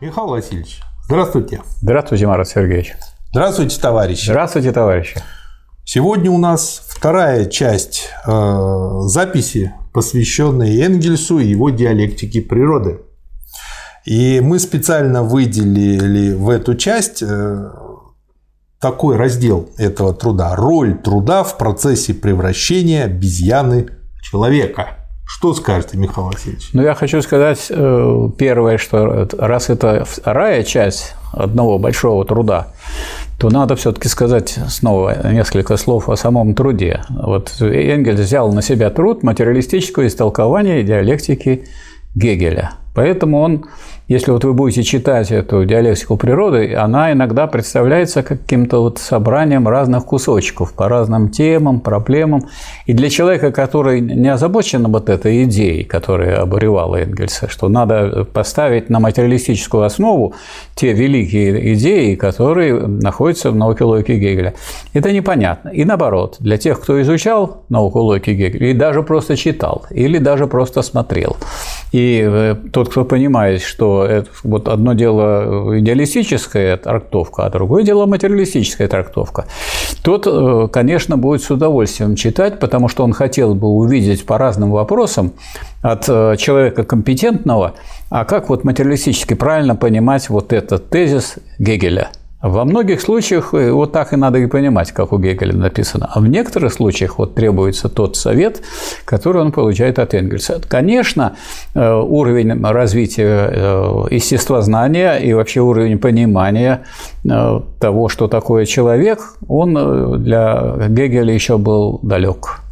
Михаил Васильевич, здравствуйте. Здравствуйте, Марат Сергеевич. Здравствуйте, товарищи. Здравствуйте, товарищи. Сегодня у нас вторая часть э, записи, посвященная Энгельсу и его диалектике природы. И мы специально выделили в эту часть э, такой раздел этого труда – роль труда в процессе превращения обезьяны в человека. Что скажете, Михаил Васильевич? Ну, я хочу сказать э, первое, что раз это вторая часть одного большого труда, то надо все-таки сказать снова несколько слов о самом труде. Вот Энгельс взял на себя труд материалистического истолкования диалектики Гегеля. Поэтому он если вот вы будете читать эту диалектику природы, она иногда представляется каким-то вот собранием разных кусочков по разным темам, проблемам. И для человека, который не озабочен вот этой идеей, которая обуревала Энгельса, что надо поставить на материалистическую основу те великие идеи, которые находятся в науке логики Гегеля, это непонятно. И наоборот, для тех, кто изучал науку логики Гегеля, и даже просто читал, или даже просто смотрел, и э, тот, кто понимает, что это вот одно дело идеалистическая трактовка, а другое дело материалистическая трактовка. Тот, э, конечно, будет с удовольствием читать, потому что он хотел бы увидеть по разным вопросам от э, человека компетентного, а как вот материалистически правильно понимать вот этот тезис Гегеля – во многих случаях э, вот так и надо и понимать, как у Гегеля написано. А в некоторых случаях вот требуется тот совет, который он получает от Энгельса. Конечно, э, уровень развития э, естествознания и вообще уровень понимания того, что такое человек, он для Гегеля еще был далек.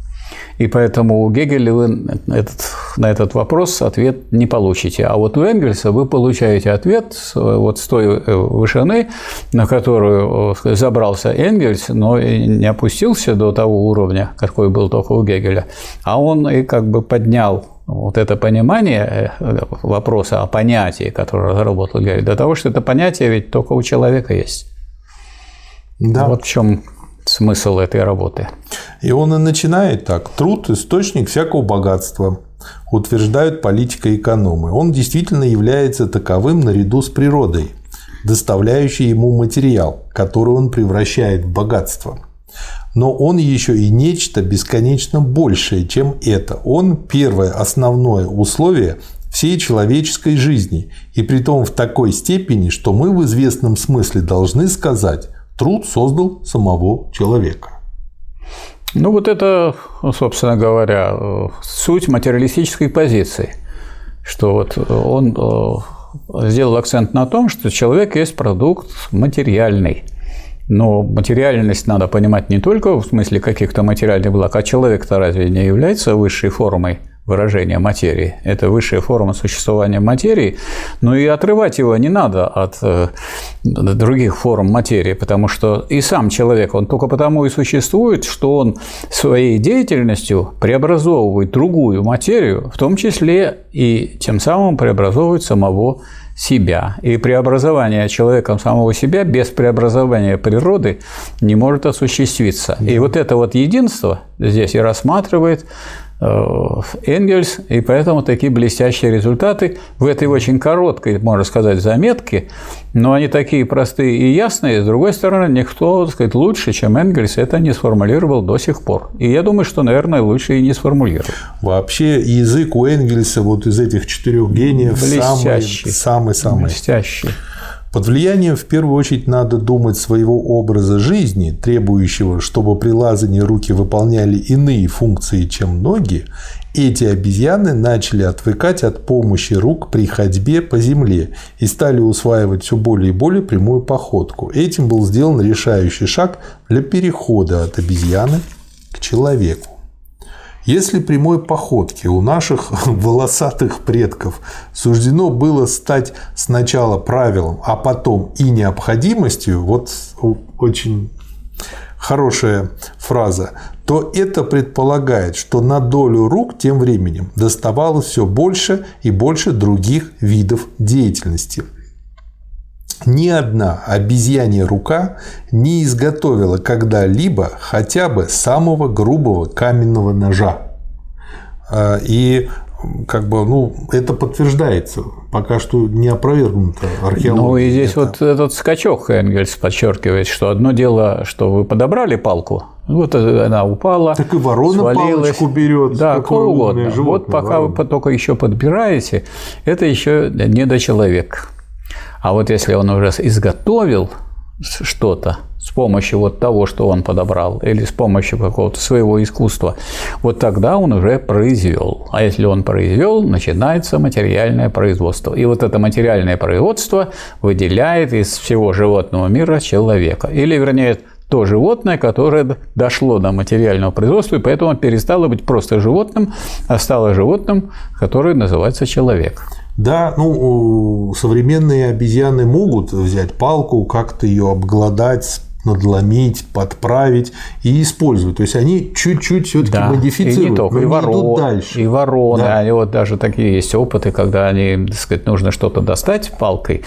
И поэтому у Гегеля вы этот, на этот вопрос ответ не получите. А вот у Энгельса вы получаете ответ вот с той э, вышины, на которую э, забрался Энгельс, но не опустился до того уровня, какой был только у Гегеля. А он и как бы поднял вот это понимание э, вопроса о понятии, которое разработал Гегель, до того, что это понятие ведь только у человека есть. Да. Вот в чем смысл этой работы. И он и начинает так. Труд – источник всякого богатства, утверждают политико-экономы. Он действительно является таковым наряду с природой, доставляющей ему материал, который он превращает в богатство. Но он еще и нечто бесконечно большее, чем это. Он первое основное условие всей человеческой жизни, и при том в такой степени, что мы в известном смысле должны сказать, Труд создал самого человека. Ну вот это, собственно говоря, суть материалистической позиции, что вот он э, сделал акцент на том, что человек есть продукт материальный. Но материальность надо понимать не только в смысле каких-то материальных благ, а человек-то разве не является высшей формой выражения материи. Это высшая форма существования материи, но и отрывать его не надо от э, других форм материи, потому что и сам человек, он только потому и существует, что он своей деятельностью преобразовывает другую материю, в том числе и тем самым преобразовывает самого себя. И преобразование человеком самого себя без преобразования природы не может осуществиться. И вот это вот единство здесь и рассматривает Энгельс, и поэтому такие блестящие результаты в этой очень короткой, можно сказать, заметке, но они такие простые и ясные, с другой стороны, никто, так сказать, лучше, чем Энгельс, это не сформулировал до сих пор. И я думаю, что, наверное, лучше и не сформулировал. Вообще язык у Энгельса вот из этих четырех гениев самый-самый-самый. Блестящий. Под влиянием в первую очередь надо думать своего образа жизни, требующего, чтобы при лазании руки выполняли иные функции, чем ноги, эти обезьяны начали отвыкать от помощи рук при ходьбе по земле и стали усваивать все более и более прямую походку. Этим был сделан решающий шаг для перехода от обезьяны к человеку. Если прямой походке у наших волосатых предков суждено было стать сначала правилом, а потом и необходимостью, вот очень хорошая фраза, то это предполагает, что на долю рук тем временем доставалось все больше и больше других видов деятельности – ни одна обезьянья рука не изготовила когда-либо хотя бы самого грубого каменного ножа. А, и как бы, ну, это подтверждается, пока что не опровергнуто археологией. Ну и здесь это... вот этот скачок Энгельс подчеркивает, что одно дело, что вы подобрали палку, вот она упала, Так и ворона свалилась. палочку берет. Да, какое угодно. животное, вот пока ворона. вы только еще подбираете, это еще не до человека. А вот если он уже изготовил что-то с помощью вот того, что он подобрал, или с помощью какого-то своего искусства, вот тогда он уже произвел. А если он произвел, начинается материальное производство. И вот это материальное производство выделяет из всего животного мира человека. Или, вернее, то животное, которое дошло до материального производства, и поэтому перестало быть просто животным, а стало животным, которое называется человек. Да, ну, современные обезьяны могут взять палку, как-то ее обглодать, надломить, подправить и использовать. То есть они чуть-чуть все-таки Да, модифицируют, и не только, но и, не идут ворон, дальше. и вороны, Да. они вот даже такие есть опыты, когда они, так сказать, нужно что-то достать палкой,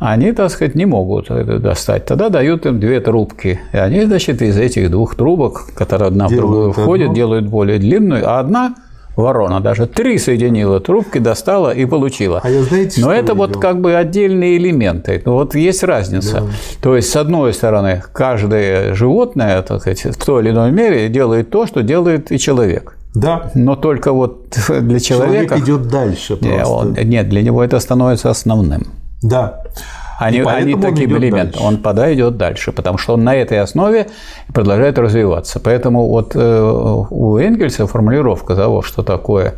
они, так сказать, не могут это достать. Тогда дают им две трубки, и они, значит, из этих двух трубок, которые одна в Делают другую входят, одну. делают более длинную, а одна ворона даже три соединила трубки, достала и получила. А я знаете, Но это вот видел? как бы отдельные элементы. Вот есть разница. То есть, с одной стороны, каждое животное, так сказать, в той или иной мере делает то, что делает и человек. Да, Но только вот для человек человека... идет дальше просто. он- нет, для него это становится основным. Да. А не, И а не поэтому он таким идет элементом. дальше. Он пода идет дальше, потому что он на этой основе продолжает развиваться. Поэтому вот э, у Энгельса формулировка того, что такое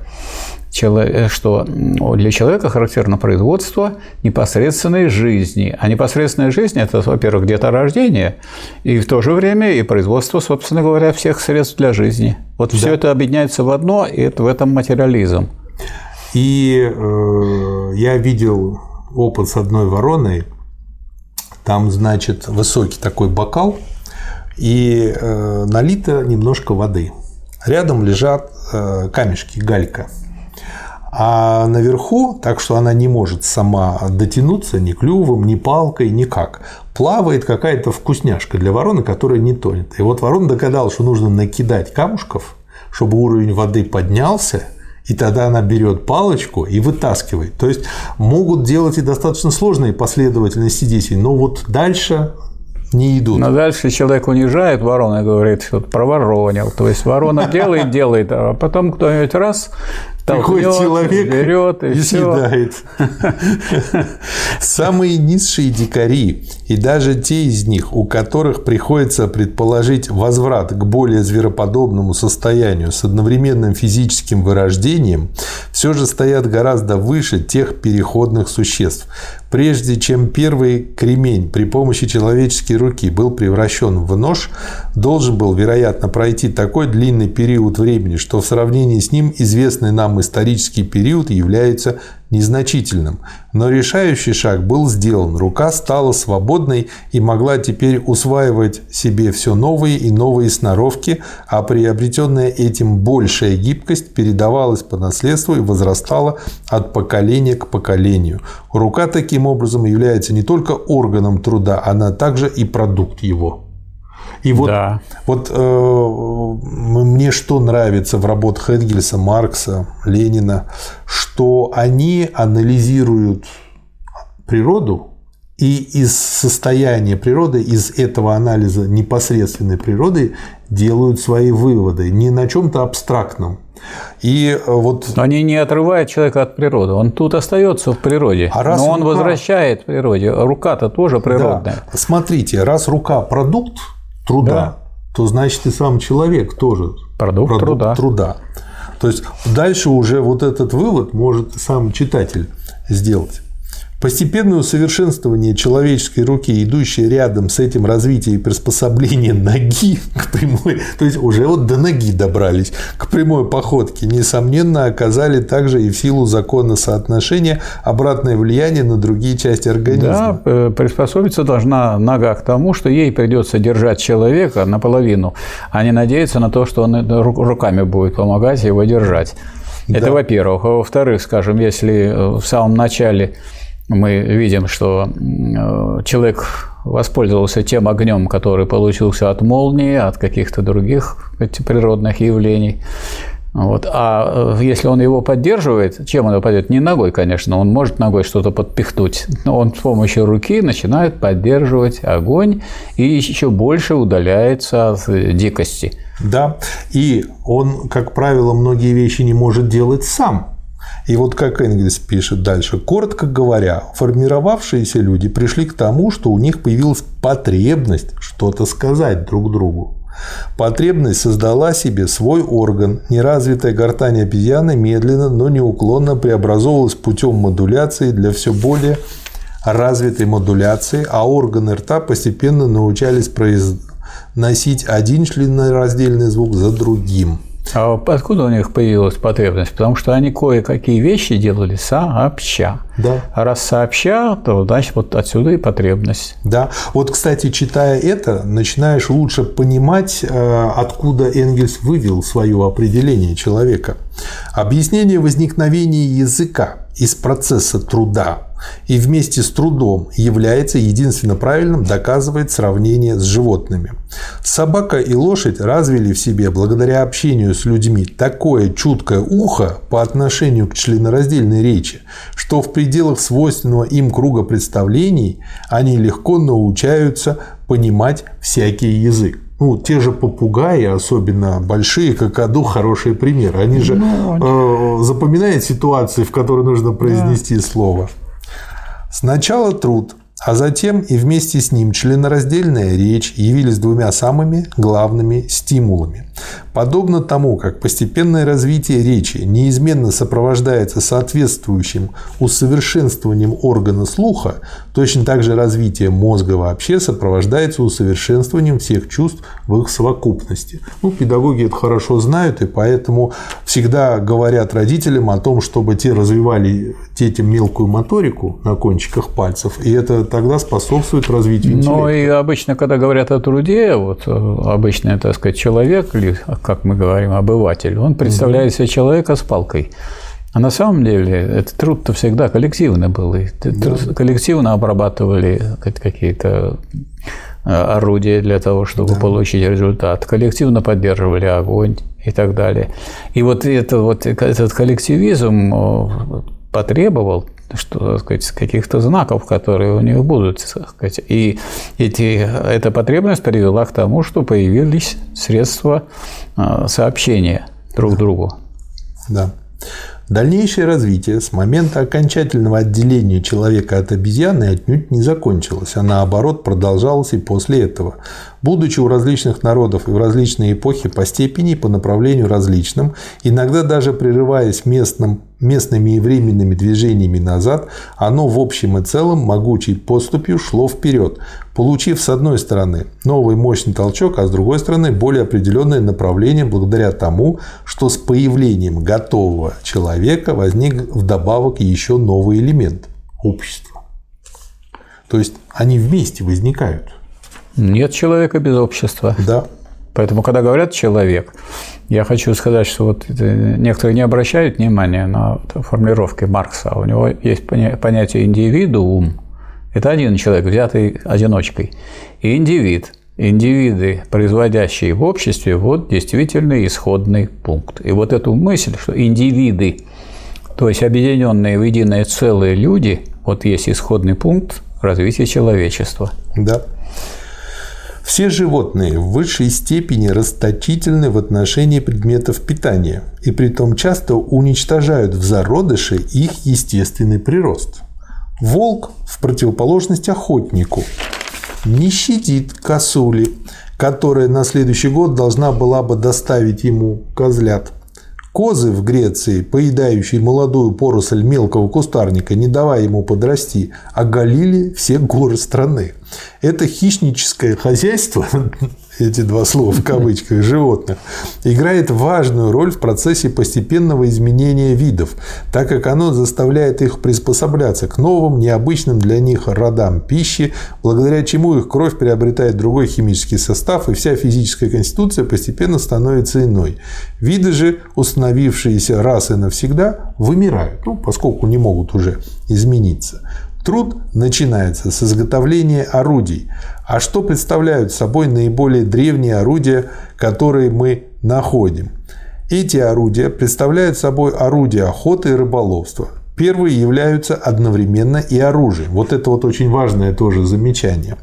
э, что для человека характерно производство непосредственной жизни. А непосредственная жизнь – это, во-первых, деторождение, и в то же время и производство, собственно говоря, всех средств для жизни. Вот все это объединяется в одно, и это в этом материализм. И э, я видел опыт с одной вороной. Там, значит, высокий такой бокал, и э, налито немножко воды. Рядом лежат э, камешки, галька. А наверху, так что она не может сама дотянуться ни клювом, ни палкой, никак, плавает какая-то вкусняшка для вороны, которая не тонет. И вот ворона догадалась, что нужно накидать камушков, чтобы уровень воды поднялся, и тогда она берет палочку и вытаскивает. То есть могут делать и достаточно сложные последовательности действий, но вот дальше не идут. Но дальше человек унижает ворону и говорит, что проворонил. То есть ворона делает, делает, а потом кто-нибудь раз Толкнет, человек берет и, и всё. съедает. Самые низшие дикари, и даже те из них, у которых приходится предположить возврат к более звероподобному состоянию с одновременным физическим вырождением, все же стоят гораздо выше тех переходных существ. Прежде чем первый кремень при помощи человеческой руки был превращен в нож, должен был, вероятно, пройти такой длинный период времени, что в сравнении с ним известный нам исторический период является незначительным. Но решающий шаг был сделан, рука стала свободной и могла теперь усваивать себе все новые и новые сноровки, а приобретенная этим большая гибкость передавалась по наследству и возрастала от поколения к поколению. Рука таким образом является не только органом труда, она также и продукт его. И вот, Да. вот э, мне что нравится в работах Энгельса, Маркса, Ленина, что они анализируют природу и из состояния природы, из этого анализа непосредственной природы делают свои выводы, не на чем-то абстрактном. И э, вот Но они не отрывают человека от природы. Он тут остается в природе. А раз но он рука- возвращает природе. Рука-то тоже природная. Да. Смотрите, раз рука продукт труда, Да. то значит и сам человек тоже Продукт труда. То есть дальше уже вот этот вывод может сам читатель сделать. Постепенное усовершенствование человеческой руки, идущее рядом с этим развитие и приспособление ноги к прямой, то есть уже вот до ноги добрались, к прямой походке, несомненно, оказали также и в силу закона соотношения обратное влияние на другие части организма. Да, э, приспособиться должна нога к тому, что ей придется держать человека наполовину, а не надеяться на то, что он руками будет помогать его держать. Это Да. во-первых. А во-вторых, скажем, если э, в самом начале мы видим, что э, человек воспользовался тем огнем, который получился от молнии, от каких-то других природных явлений, Вот. А э, если он его поддерживает, чем он его поддерживает? Не ногой, конечно, он может ногой что-то подпихнуть, но он с помощью руки начинает поддерживать огонь и еще больше удаляется от дикости. Да, и он, как правило, многие вещи не может делать сам. И вот как Энгельс пишет дальше, коротко говоря, формировавшиеся люди пришли к тому, что у них появилась потребность что-то сказать друг другу. Потребность создала себе свой орган. Неразвитая гортань обезьяны медленно, но неуклонно преобразовывалась путем модуляции для все более развитой модуляции, а органы рта постепенно научались произносить один членораздельный звук за другим. А откуда у них появилась потребность? Потому что они кое-какие вещи делали сообща. Да. А раз сообща, то значит вот отсюда и потребность. Да. Вот, кстати, читая это, начинаешь лучше понимать, э, откуда Энгельс вывел свое определение человека. Объяснение возникновения языка из процесса труда и вместе с трудом является единственно правильным, доказывает сравнение с животными. Собака и лошадь развили в себе благодаря общению с людьми такое чуткое ухо по отношению к членораздельной речи, что в пределах свойственного им круга представлений они легко научаются понимать всякий язык. Ну, те же попугаи, особенно большие, какаду, хороший пример. Они же ну, э, запоминают ситуации, в которой нужно произнести да. слово. Сначала труд, а затем и вместе с ним членораздельная речь явились двумя самыми главными стимулами. Подобно тому, как постепенное развитие речи неизменно сопровождается соответствующим усовершенствованием органа слуха, точно так же развитие мозга вообще сопровождается усовершенствованием всех чувств в их совокупности. Ну, педагоги это хорошо знают, и поэтому всегда говорят родителям о том, чтобы те развивали детям мелкую моторику на кончиках пальцев, и это тогда способствует развитию интеллекта. Ну и обычно, когда говорят о труде, вот э, обычно, так сказать, человек или, как мы говорим, обыватель, он представляет себе человека с палкой. А на самом деле этот труд-то всегда коллективный был. И да. Коллективно обрабатывали какие-то э, орудия для того, чтобы да. получить результат. Коллективно поддерживали огонь и так далее. И вот, это, вот этот коллективизм э, потребовал что сказать, каких-то знаков, которые у них будут. Сказать. И эти, эта потребность привела к тому, что появились средства а, сообщения друг да. другу. Да. Дальнейшее развитие с момента окончательного отделения человека от обезьяны отнюдь не закончилось, а наоборот продолжалось и после этого. Будучи у различных народов и в различные эпохи по степени и по направлению различным, иногда даже прерываясь местным местными и временными движениями назад, оно в общем и целом могучей поступью шло вперед, получив с одной стороны новый мощный толчок, а с другой стороны более определенное направление благодаря тому, что с появлением готового человека возник вдобавок еще новый элемент – общество. То есть они вместе возникают. Нет человека без общества. Да. Поэтому, когда говорят «человек», я хочу сказать, что вот некоторые не обращают внимания на формулировки Маркса. У него есть понятие индивидуум. Это один человек, взятый одиночкой. И индивид. Индивиды, производящие в обществе, вот действительно исходный пункт. И вот эту мысль, что индивиды, то есть объединенные в единое целое люди, вот есть исходный пункт развития человечества. Да. Все животные в высшей степени расточительны в отношении предметов питания и притом часто уничтожают в зародыше их естественный прирост. Волк, в противоположность охотнику, не щадит косули, которая на следующий год должна была бы доставить ему козлят. Козы в Греции, поедающие молодую поросль мелкого кустарника, не давая ему подрасти, оголили все горы страны. Это хищническое хозяйство эти два слова в кавычках, животных, играет важную роль в процессе постепенного изменения видов, так как оно заставляет их приспосабляться к новым, необычным для них родам пищи, благодаря чему их кровь приобретает другой химический состав, и вся физическая конституция постепенно становится иной. Виды же, установившиеся раз и навсегда, вымирают, ну, поскольку не могут уже измениться. Труд начинается с изготовления орудий. А что представляют собой наиболее древние орудия, которые мы находим? Эти орудия представляют собой орудия охоты и рыболовства. Первые являются одновременно и оружием. Вот это вот очень важное тоже замечание.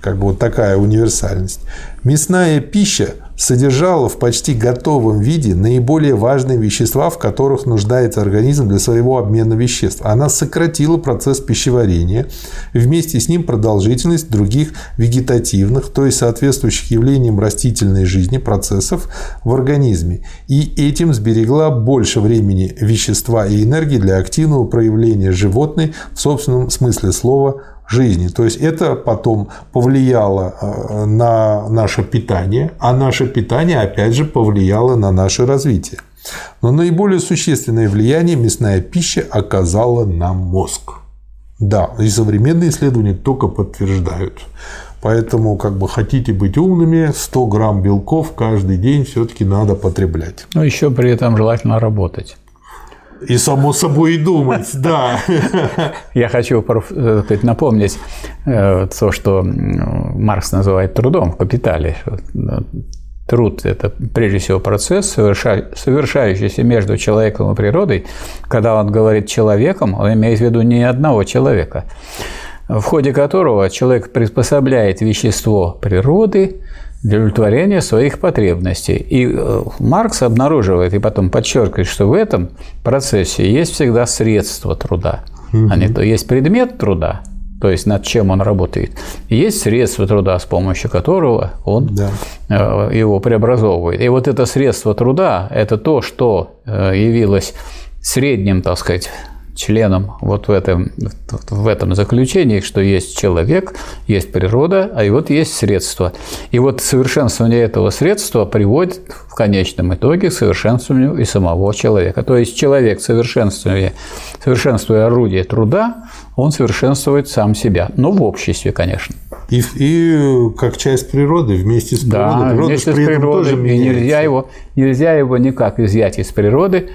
Как бы вот такая универсальность. Мясная пища содержала в почти готовом виде наиболее важные вещества, в которых нуждается организм для своего обмена веществ. Она сократила процесс пищеварения, вместе с ним продолжительность других вегетативных, то есть соответствующих явлениям растительной жизни процессов в организме. И этим сберегла больше времени вещества и энергии для активного проявления животной в собственном смысле слова жизни. То есть это потом повлияло э, на наше питание, а наше питание опять же повлияло на наше развитие. Но наиболее существенное влияние мясная пища оказала на мозг. Да, и современные исследования только подтверждают. Поэтому, как бы хотите быть умными, 100 грамм белков каждый день все-таки надо потреблять. Но еще при этом желательно работать. И само собой и думать, да. Я хочу э, напомнить э, то, что Маркс называет трудом в «Капитале». Э, труд – это прежде всего процесс, совершающийся между человеком и природой. Когда он говорит «человеком», он имеет в виду не одного человека, в ходе которого человек приспособляет вещество природы для удовлетворения своих потребностей. И э, Маркс обнаруживает и потом подчеркивает, что в этом процессе есть всегда средства труда, угу. а не то есть предмет труда, то есть над чем он работает, и есть средство труда, с помощью которого он да. Э, его преобразовывает. И вот это средство труда – это то, что э, явилось средним, так сказать, членом вот в этом, в этом заключении, что есть человек, есть природа, а и вот есть средства. И вот совершенствование этого средства приводит в конечном итоге к совершенствованию и самого человека. То есть человек, совершенствуя, совершенствуя орудие труда, он совершенствует сам себя. Но в обществе, конечно. И, и как часть природы, вместе с природой. Да, Природа вместе с природой. И нельзя его, нельзя его никак изъять из природы,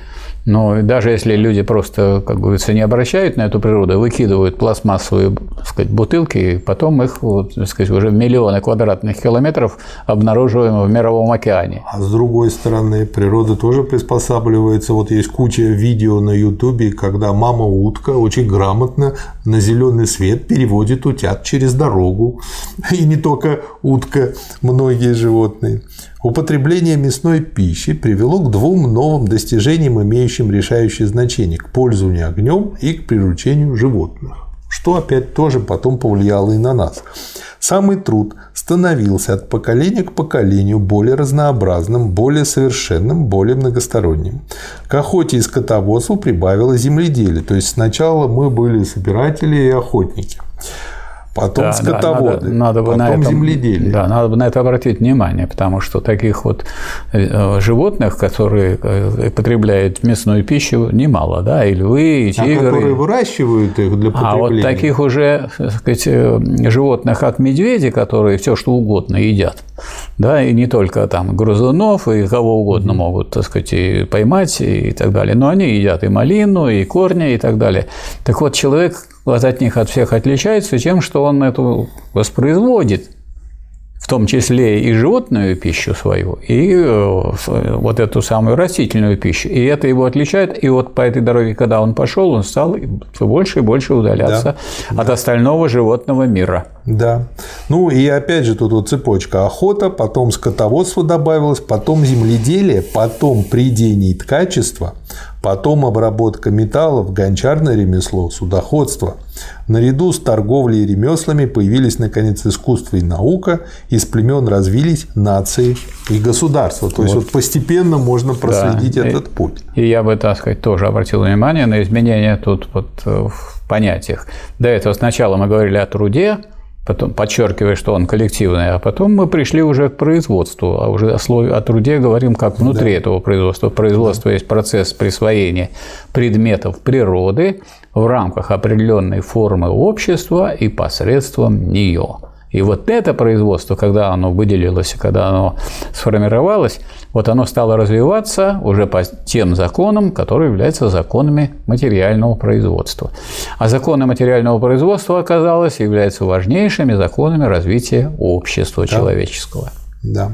но даже если люди просто, как говорится, не обращают на эту природу, выкидывают пластмассовые так сказать, бутылки, и потом их вот, так сказать, уже миллионы квадратных километров обнаруживаем в мировом океане. А с другой стороны, природа тоже приспосабливается. Вот есть куча видео на Ютубе, когда мама утка очень грамотно на зеленый свет переводит утят через дорогу. И не только утка, многие животные. Употребление мясной пищи привело к двум новым достижениям, имеющим решающее значение – к пользованию огнем и к приручению животных, что опять тоже потом повлияло и на нас. Самый труд становился от поколения к поколению более разнообразным, более совершенным, более многосторонним. К охоте и скотоводству прибавило земледелие, то есть сначала мы были собиратели и охотники потом да, скотоводы, да, надо, надо потом на этом, земледелье. Да, надо бы на это обратить внимание, потому что таких вот э, животных, которые э, потребляют мясную пищу, немало, да, и львы, и а тигры. А которые выращивают их для потребления. А вот таких уже, так сказать, э, животных, как медведи, которые все что угодно едят, да, и не только там грызунов, и кого угодно могут, так сказать, и поймать и так далее, но они едят и малину, и корни, и так далее. Так вот, человек вот от них от всех отличается тем, что он эту воспроизводит в том числе и животную пищу свою, и э, вот эту самую растительную пищу. И это его отличает. И вот по этой дороге, когда он пошел, он стал все больше и больше удаляться да, от да. остального животного мира. Да. Ну и опять же тут вот цепочка охота, потом скотоводство добавилось, потом земледелие, потом придение ткачество, потом обработка металлов, гончарное ремесло, судоходство. Наряду с торговлей и ремеслами появились, наконец, искусство и наука, из племен развились нации и государства. То вот. есть, вот постепенно можно проследить да. этот и, путь. И я бы, так сказать, тоже обратил внимание на изменения тут вот э, в понятиях. До этого сначала мы говорили о труде, потом подчеркивая, что он коллективный, а потом мы пришли уже к производству, а уже о, слове, о труде говорим как внутри да. этого производства. Производство да. есть процесс присвоения предметов природы в рамках определенной формы общества и посредством нее. И вот это производство, когда оно выделилось, когда оно сформировалось, вот оно стало развиваться уже по тем законам, которые являются законами материального производства. А законы материального производства, оказалось, являются важнейшими законами развития общества да. человеческого. Да.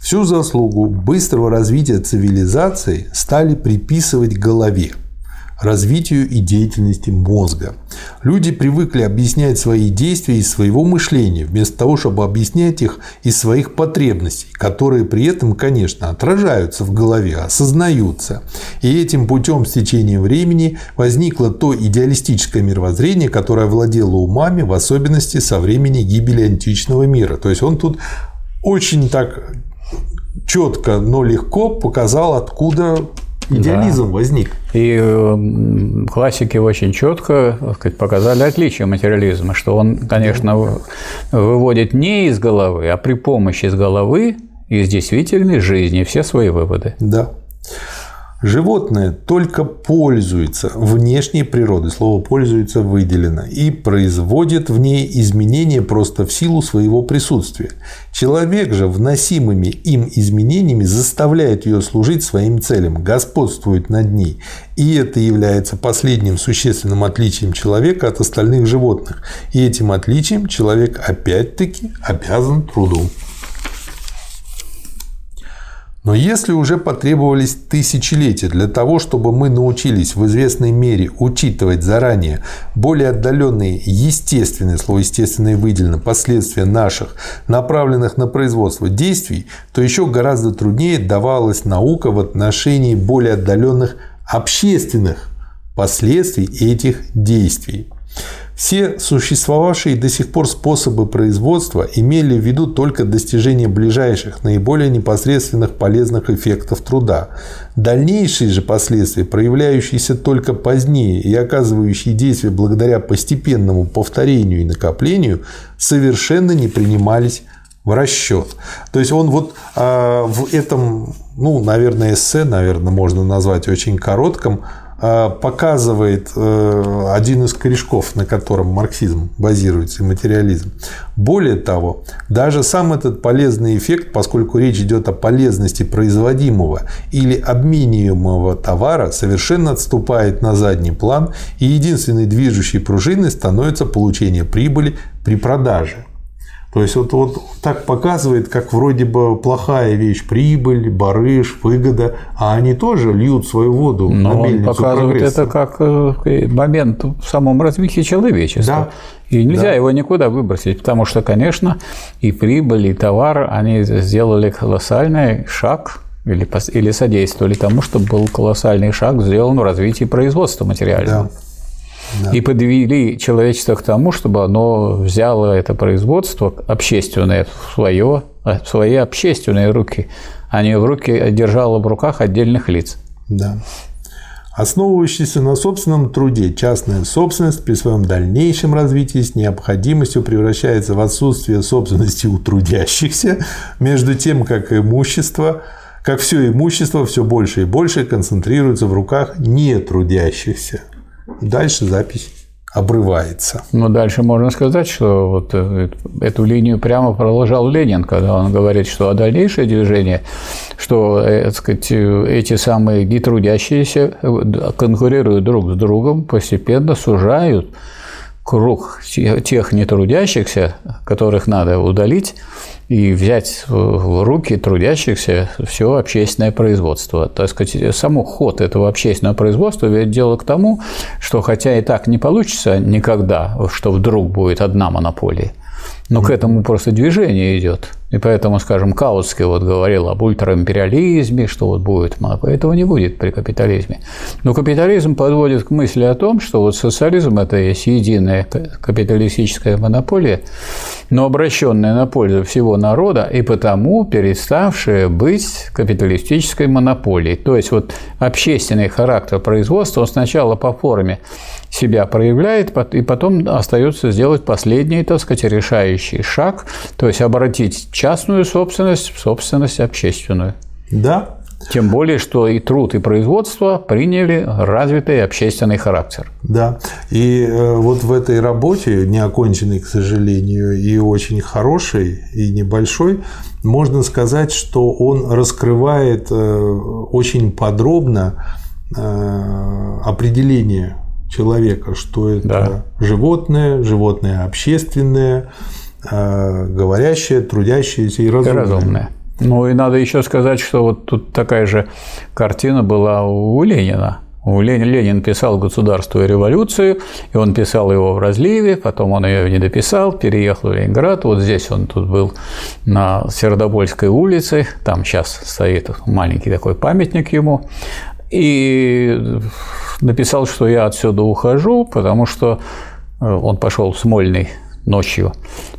Всю заслугу быстрого развития цивилизации стали приписывать голове – развитию и деятельности мозга. Люди привыкли объяснять свои действия из своего мышления, вместо того, чтобы объяснять их из своих потребностей, которые при этом, конечно, отражаются в голове, осознаются. И этим путем с течением времени возникло то идеалистическое мировоззрение, которое владело умами, в особенности со времени гибели античного мира. То есть он тут очень так четко, но легко показал, откуда идеализм да. возник. И э, классики очень четко сказать, показали отличие материализма, что он, конечно, выводит не из головы, а при помощи из головы из действительной жизни все свои выводы. Да. Животное только пользуется внешней природой, слово «пользуется» выделено, и производит в ней изменения просто в силу своего присутствия. Человек же вносимыми им изменениями заставляет ее служить своим целям, господствует над ней. И это является последним существенным отличием человека от остальных животных. И этим отличием человек опять-таки обязан труду. Но если уже потребовались тысячелетия для того, чтобы мы научились в известной мере учитывать заранее более отдаленные естественные, слово естественные выделено, последствия наших, направленных на производство действий, то еще гораздо труднее давалась наука в отношении более отдаленных общественных последствий этих действий. Все существовавшие до сих пор способы производства имели в виду только достижение ближайших, наиболее непосредственных полезных эффектов труда. Дальнейшие же последствия, проявляющиеся только позднее и оказывающие действие благодаря постепенному повторению и накоплению, совершенно не принимались в расчет. То есть он вот э, в этом, ну, наверное, эссе, наверное, можно назвать очень коротком, показывает э, один из корешков, на котором марксизм базируется и материализм. Более того, даже сам этот полезный эффект, поскольку речь идет о полезности производимого или обмениваемого товара, совершенно отступает на задний план, и единственной движущей пружиной становится получение прибыли при продаже. То есть вот, вот так показывает, как вроде бы плохая вещь прибыль, барыш, выгода, а они тоже льют свою воду Но на мельницу он показывает прогресса. это как э, момент в самом развитии человечества. Да. И нельзя да. его никуда выбросить, потому что, конечно, и прибыль, и товар, они сделали колоссальный шаг или, или содействовали тому, чтобы был колоссальный шаг сделан в развитии производства материального. Да да. и подвели человечество к тому, чтобы оно взяло это производство общественное в, свое, в свои общественные руки, а не в руки держало в руках отдельных лиц. Да. Основывающаяся на собственном труде частная собственность при своем дальнейшем развитии с необходимостью превращается в отсутствие собственности у трудящихся, между тем, как имущество как все имущество все больше и больше концентрируется в руках нетрудящихся. Дальше запись обрывается. Но дальше можно сказать, что вот э, эту линию прямо продолжал Ленин, когда он говорит, что а дальнейшее движение, что э, так сказать, эти самые нетрудящиеся э, конкурируют друг с другом, постепенно сужают круг тех нетрудящихся, которых надо удалить, и взять в руки трудящихся все общественное производство. Так сказать, само ход этого общественного производства ведет дело к тому, что хотя и так не получится никогда, что вдруг будет одна монополия, но к этому просто движение идет. И поэтому, скажем, Каутский вот говорил об ультраимпериализме, что вот будет монополия. Этого не будет при капитализме. Но капитализм подводит к мысли о том, что вот социализм – это есть единая капиталистическая монополия, но обращенная на пользу всего народа и потому переставшая быть капиталистической монополией. То есть вот общественный характер производства, он сначала по форме себя проявляет, и потом остается сделать последний, так сказать, решающий шаг, то есть обратить частную собственность в собственность общественную. Да. Тем более, что и труд, и производство приняли развитый общественный характер. Да. И э, вот в этой работе, не оконченной, к сожалению, и очень хорошей, и небольшой, можно сказать, что он раскрывает э, очень подробно э, определение человека, что это да. животное, животное общественное, э, говорящее, трудящееся и разумное. И разумное. Ну и надо еще сказать, что вот тут такая же картина была у Ленина. Ленин писал «Государство и революцию», и он писал его в разливе, потом он ее не дописал, переехал в Ленинград. Вот здесь он тут был на Сердобольской улице, там сейчас стоит маленький такой памятник ему, и написал, что я отсюда ухожу, потому что э, он пошел в Смольный ночью,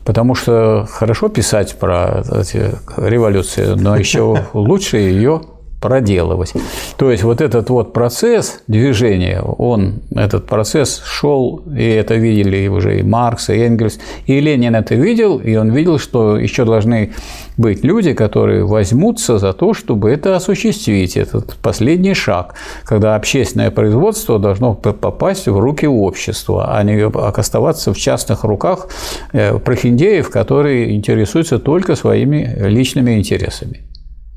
потому что хорошо писать про эти революции, но еще лучше ее проделывать. То есть вот этот вот процесс движения, он, этот процесс шел, и это видели уже и Маркс, и Энгельс, и Ленин это видел, и он видел, что еще должны быть люди, которые возьмутся за то, чтобы это осуществить, этот последний шаг, когда общественное производство должно попасть в руки общества, а не оставаться в частных руках э, прохиндеев, которые интересуются только своими личными интересами.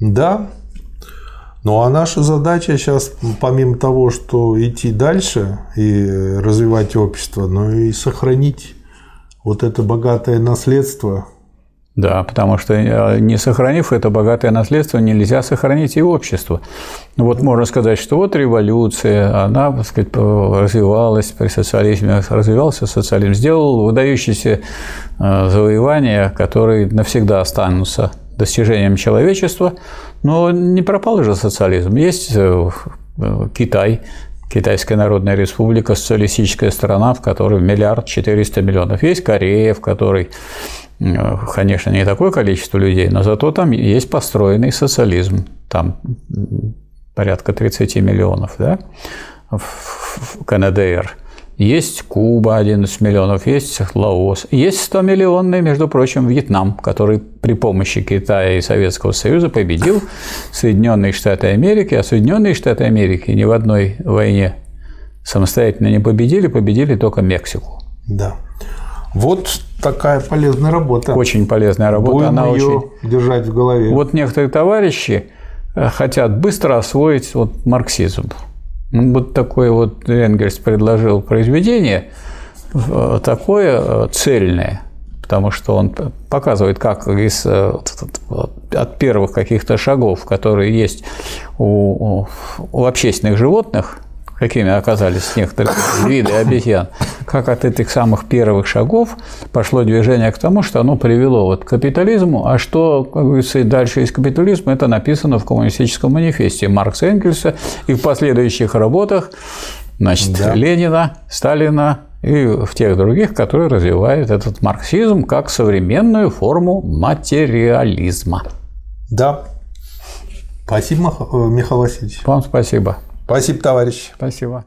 Да, ну а наша задача сейчас, помимо того, что идти дальше и развивать общество, но и сохранить вот это богатое наследство. Да, потому что э, не сохранив это богатое наследство, нельзя сохранить и общество. Ну вот можно сказать, что вот революция, она, так сказать, развивалась при социализме, развивался социализм, сделал выдающиеся э, завоевания, которые навсегда останутся достижением человечества, но не пропал же социализм. Есть э, Китай, Китайская Народная Республика, социалистическая страна, в которой миллиард четыреста миллионов. Есть Корея, в которой, э, конечно, не такое количество людей, но зато там есть построенный социализм. Там порядка 30 миллионов, да, в КНДР. Есть Куба 11 миллионов, есть Лаос, есть 100-миллионный, между прочим, Вьетнам, который при помощи Китая и Советского Союза победил Соединенные Штаты Америки, а Соединенные Штаты Америки ни в одной войне самостоятельно не победили, победили только Мексику. Да. Вот такая полезная работа. Очень полезная работа. Будем Она ее очень... держать в голове. Вот некоторые товарищи э, хотят быстро освоить вот марксизм. Вот такой вот Энгельс предложил произведение, э, такое э, цельное, потому что он показывает, как из, э, от первых каких-то шагов, которые есть у, у общественных животных, какими оказались некоторые виды обезьян, как от этих самых первых шагов пошло движение к тому, что оно привело вот к капитализму, а что, как говорится, дальше из капитализма, это написано в коммунистическом манифесте Маркса Энгельса и в последующих работах значит, да. Ленина, Сталина и в тех других, которые развивают этот марксизм как современную форму материализма. Да. Спасибо, Михаил Васильевич. Вам спасибо. Спасибо, товарищ. Спасибо.